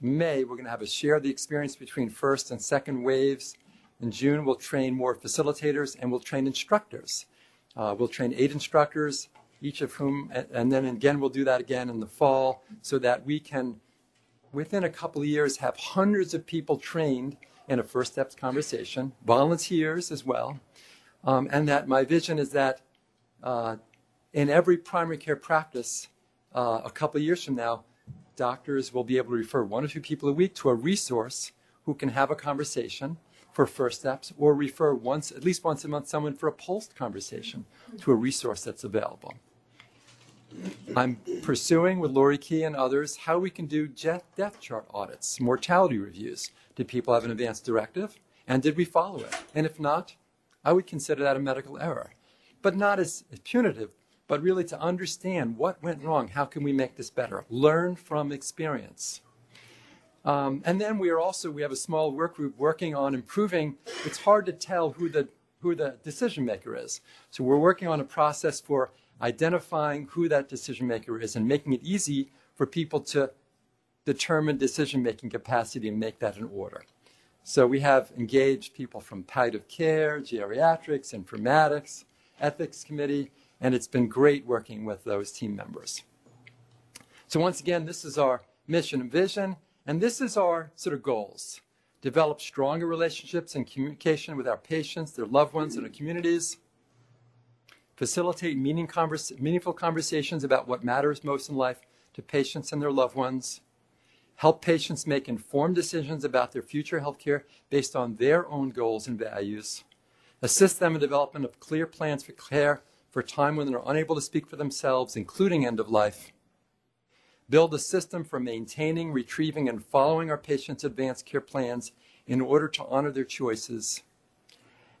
May we're going to have a share the experience between first and second waves. In June we'll train more facilitators and we'll train instructors. Uh, we'll train eight instructors, each of whom, and then again we'll do that again in the fall, so that we can within a couple of years, have hundreds of people trained in a First Steps conversation, volunteers as well. Um, and that my vision is that uh, in every primary care practice, uh, a couple of years from now, doctors will be able to refer one or two people a week to a resource who can have a conversation for first steps or refer once at least once a month someone for a POLST conversation to a resource that's available I'm pursuing with Lori Key and others how we can do death chart audits, mortality reviews. Did people have an advanced directive? And did we follow it? And if not, I would consider that a medical error. But not as punitive, but really to understand what went wrong. How can we make this better? Learn from experience. Um, and then we are also, we have a small work group working on improving. It's hard to tell who the, who the decision maker is. So we're working on a process for identifying who that decision maker is and making it easy for people to determine decision making capacity and make that in order. So we have engaged people from palliative care, geriatrics, informatics, ethics committee, and it's been great working with those team members. So once again, this is our mission and vision, and this is our sort of goals. Develop stronger relationships and communication with our patients, their loved ones, and our communities facilitate meaning meaningful conversations about what matters most in life to patients and their loved ones, help patients make informed decisions about their future health care based on their own goals and values, assist them in development of clear plans for care for time when they're unable to speak for themselves, including end of life, build a system for maintaining, retrieving, and following our patients' advanced care plans in order to honor their choices,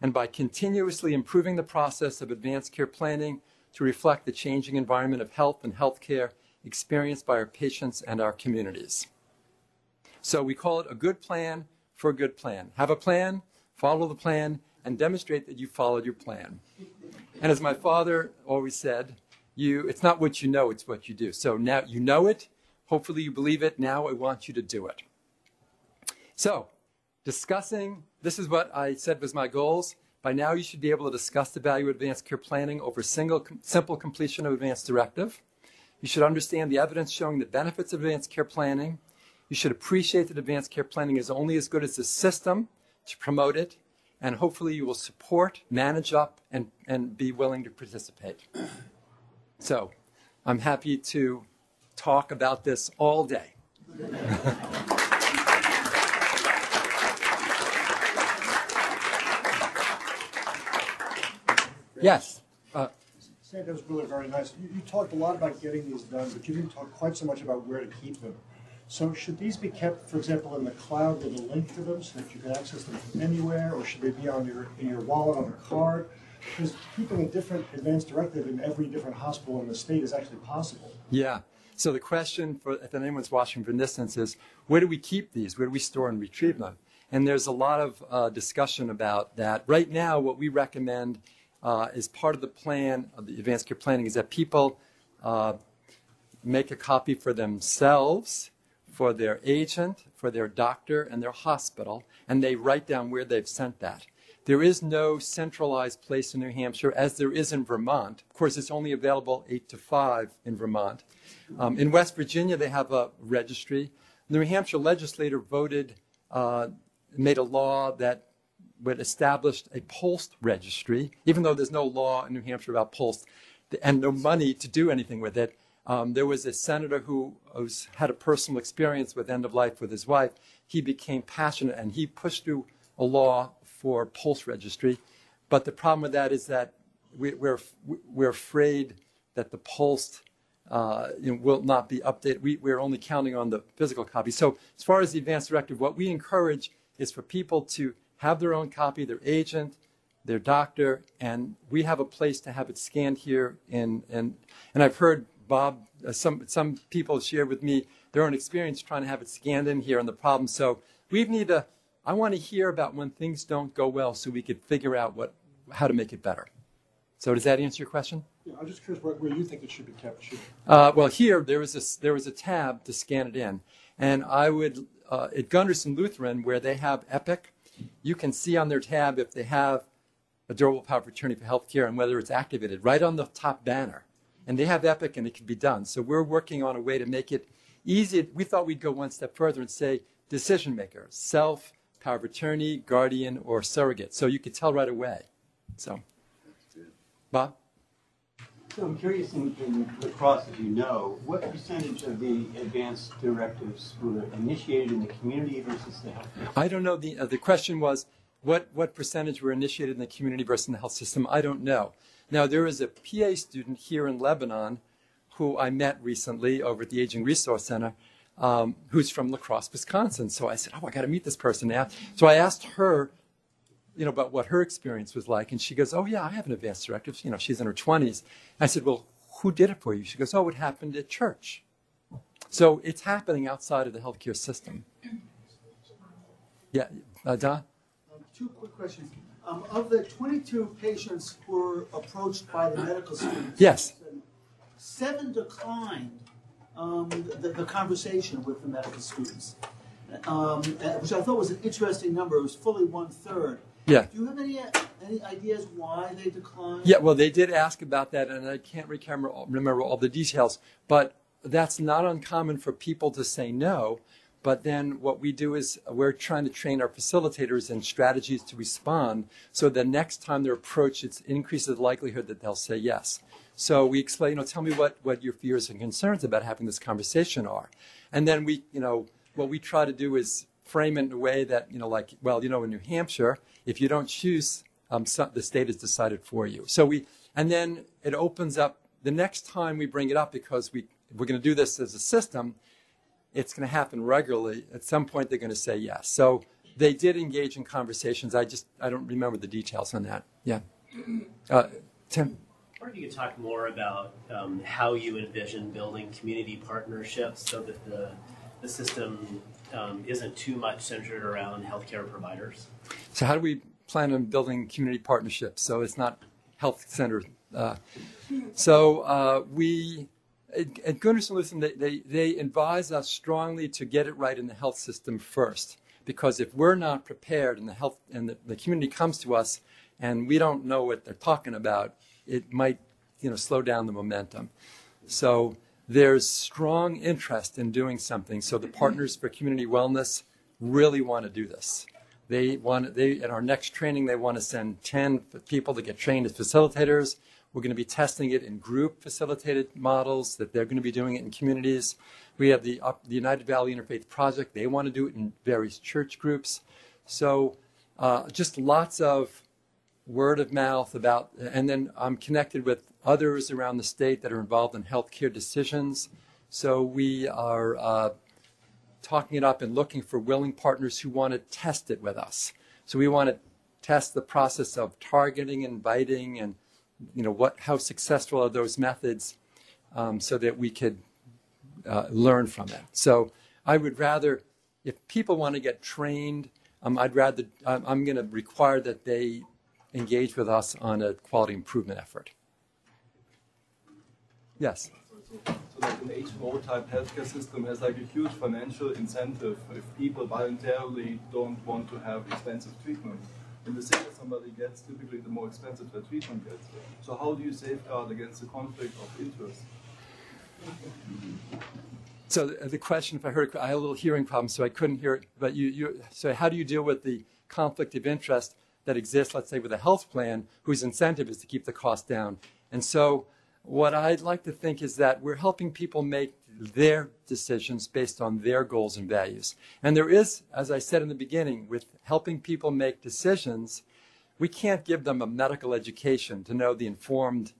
and by continuously improving the process of advanced care planning to reflect the changing environment of health and healthcare experienced by our patients and our communities. So we call it a good plan for a good plan. Have a plan, follow the plan, and demonstrate that you followed your plan. And as my father always said, you, it's not what you know, it's what you do. So now you know it. Hopefully, you believe it. Now, I want you to do it. So, discussing this is what I said was my goals. By now, you should be able to discuss the value of advanced care planning over single, simple completion of advanced directive. You should understand the evidence showing the benefits of advanced care planning. You should appreciate that advanced care planning is only as good as the system to promote it. And hopefully, you will support, manage up, and, and be willing to participate. So, I'm happy to talk about this all day. yes. Uh, Sam, that was really very nice. You, you talked a lot about getting these done, but you didn't talk quite so much about where to keep them. So should these be kept, for example, in the cloud with a link to them so that you can access them from anywhere, or should they be on your, in your wallet on a card? Because keeping a different advanced directive in every different hospital in the state is actually possible. Yeah. So the question for if anyone's watching from distance is, where do we keep these? Where do we store and retrieve them? And there's a lot of uh, discussion about that. Right now, what we recommend uh, as part of the plan of the advanced care planning is that people uh, make a copy for themselves, for their agent, for their doctor, and their hospital, and they write down where they've sent that. There is no centralized place in New Hampshire as there is in Vermont. Of course, it's only available 8 to 5 in Vermont. Um, in West Virginia, they have a registry. The New Hampshire legislature voted, uh, made a law that would establish a POLST registry, even though there's no law in New Hampshire about POLST and no money to do anything with it. Um, there was a senator who was, had a personal experience with end of life with his wife. He became passionate and he pushed through a law for POLST registry. But the problem with that is that we, we're, we're afraid that the POLST uh, you know, will not be updated. We, we're only counting on the physical copy. So as far as the advanced directive, what we encourage is for people to have their own copy, their agent, their doctor, and we have a place to have it scanned here. In, and, and I've heard Bob, uh, some, some people share with me their own experience trying to have it scanned in here and the problem. So we need to, I want to hear about when things don't go well so we could figure out what, how to make it better. So does that answer your question? Yeah, I'm just curious where, where you think it should be kept. Should, Uh, well, here there was a there was a tab to scan it in, and I would uh, at Gundersen Lutheran where they have Epic, you can see on their tab if they have a durable power of attorney for healthcare and whether it's activated right on the top banner, and they have Epic and it can be done. So we're working on a way to make it easy. We thought we'd go one step further and say decision maker, self, power of attorney, guardian, or surrogate, so you could tell right away. So, Bob. So I'm curious, in, in La Crosse, as you know, what percentage of the advanced directives were initiated in the community versus the health? system? I don't know. The, uh, the question was what, what percentage were initiated in the community versus in the health system? I don't know. Now, there is a PA student here in Lebanon who I met recently over at the Aging Resource Center um, who's from La Crosse, Wisconsin. So I said, Oh, I got to meet this person now. So I asked her, you know, about what her experience was like. And she goes, Oh, yeah, I have an advanced directive. You know, she's in her 20s. I said, Well, who did it for you? She goes, Oh, it happened at church. So it's happening outside of the healthcare system. Yeah, uh, Don? Um, Two quick questions. Um, Of the 22 patients who were approached by the medical students. Yes. Seven declined um, the the conversation with the medical students, um, uh, which I thought was an interesting number. It was fully one-third. Yeah. Do you have any, any ideas why they declined? Yeah, well, they did ask about that, and I can't remember, remember all the details, but that's not uncommon for people to say no. But then what we do is we're trying to train our facilitators in strategies to respond so the next time they're approached, it increases the likelihood that they'll say yes. So we explain, you know, tell me what, what your fears and concerns about having this conversation are. And then we, you know, what we try to do is frame it in a way that, you know, like, well, you know, in New Hampshire, if you don't choose, um, so, the state has decided for you. So we, and then it opens up the next time we bring it up because we, we're going to do this as a system, it's going to happen regularly. At some point, they're going to say yes. So they did engage in conversations. I just, I don't remember the details on that. Yeah. Uh, Tim? I wonder if you could talk more about um, how you envision building community partnerships so that the, the system um, isn't too much centered around healthcare providers. So how do we plan on building community partnerships so it's not health centered? Uh, so uh, we at, at Gundersen Lutheran, they, they, they advise us strongly to get it right in the health system first. Because if we're not prepared and the health and the, the community comes to us and we don't know what they're talking about, it might you know, slow down the momentum. So there's strong interest in doing something. So the Partners for Community Wellness really want to do this. They want they at our next training they want to send 10 people to get trained as facilitators. We're going to be testing it in group facilitated models that they're going to be doing it in communities. We have the, up, the United Valley Interfaith Project. They want to do it in various church groups. So uh, just lots of word of mouth about, and then I'm connected with others around the state that are involved in healthcare decisions. So we are uh, talking it up and looking for willing partners who want to test it with us. So we want to test the process of targeting, inviting, and you know what, how successful are those methods, um, so that we could uh, learn from it. So I would rather, if people want to get trained, um, I'd rather I'm, I'm going to require that they engage with us on a quality improvement effort. Yes. So like an HMO type healthcare system has like a huge financial incentive if people voluntarily don't want to have expensive treatment. And the sicker somebody gets, typically the more expensive their treatment gets. So how do you safeguard against the conflict of interest? So the, the question, if I heard, I had a little hearing problem, so I couldn't hear it. But you, you, so how do you deal with the conflict of interest that exists, let's say, with a health plan whose incentive is to keep the cost down? And so what I'd like to think is that we're helping people make their decisions based on their goals and values. And there is, as I said in the beginning, with helping people make decisions, we can't give them a medical education to know the informed,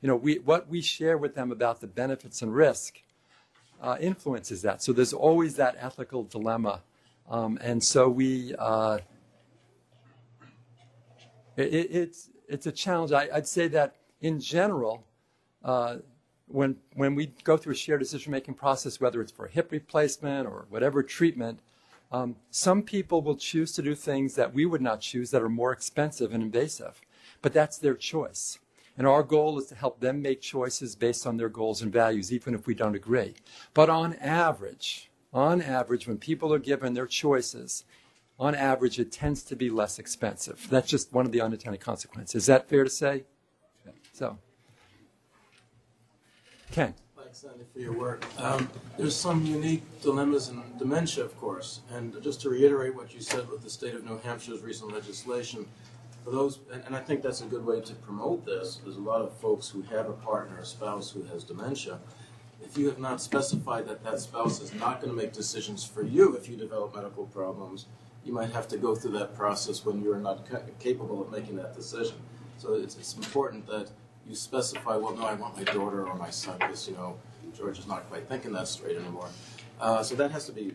you know, we, what we share with them about the benefits and risk uh, influences that. So there's always that ethical dilemma. Um, and so we, uh, it, it's, it's a challenge. I, I'd say that in general, uh, when, when we go through a shared decision making process, whether it's for a hip replacement or whatever treatment, um, some people will choose to do things that we would not choose that are more expensive and invasive. But that's their choice. And our goal is to help them make choices based on their goals and values, even if we don't agree. But on average, on average, when people are given their choices, on average, it tends to be less expensive. That's just one of the unintended consequences. Is that fair to say? So. Ken. Thanks, Sandy, for your work. Um, there's some unique dilemmas in dementia, of course, and just to reiterate what you said with the state of New Hampshire's recent legislation, for those, and, and I think that's a good way to promote this. There's a lot of folks who have a partner, a spouse who has dementia. If you have not specified that that spouse is not going to make decisions for you if you develop medical problems, you might have to go through that process when you're not ca- capable of making that decision. So it's, it's important that you specify, well, no, I want my daughter or my son, because, you know, George is not quite thinking that straight anymore. Uh, so that has to be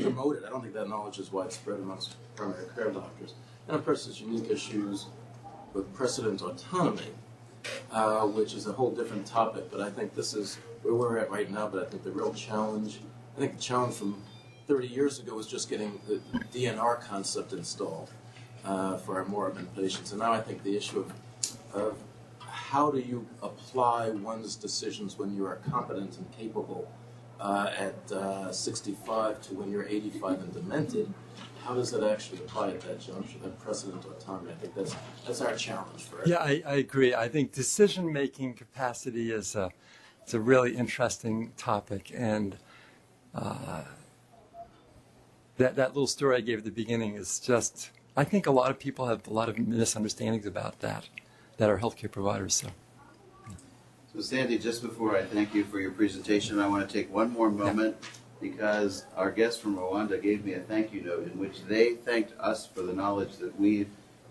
promoted. I don't think that knowledge is widespread amongst primary care doctors. And of course, there's unique issues with precedent autonomy, uh, which is a whole different topic. But I think this is where we're at right now. But I think the real challenge, I think the challenge from 30 years ago was just getting the DNR concept installed uh, for our moribund patients. And now I think the issue of, of how do you apply one's decisions when you are competent and capable uh, at uh, 65 to when you're 85 and demented? How does that actually apply at that juncture, that precedent autonomy? I think that's that's our challenge for it. Yeah, I, I agree. I think decision making capacity is a it's a really interesting topic, and uh, that that little story I gave at the beginning is just. I think a lot of people have a lot of misunderstandings about that that are healthcare providers. So. So Sandy, just before I thank you for your presentation, I want to take one more moment because our guest from Rwanda gave me a thank you note in which they thanked us for the knowledge that we've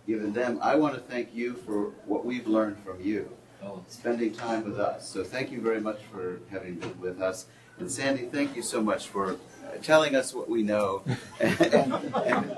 given them. I want to thank you for what we've learned from you, oh. spending time with us. So thank you very much for having been with us. And Sandy, thank you so much for uh, telling us what we know and, and, and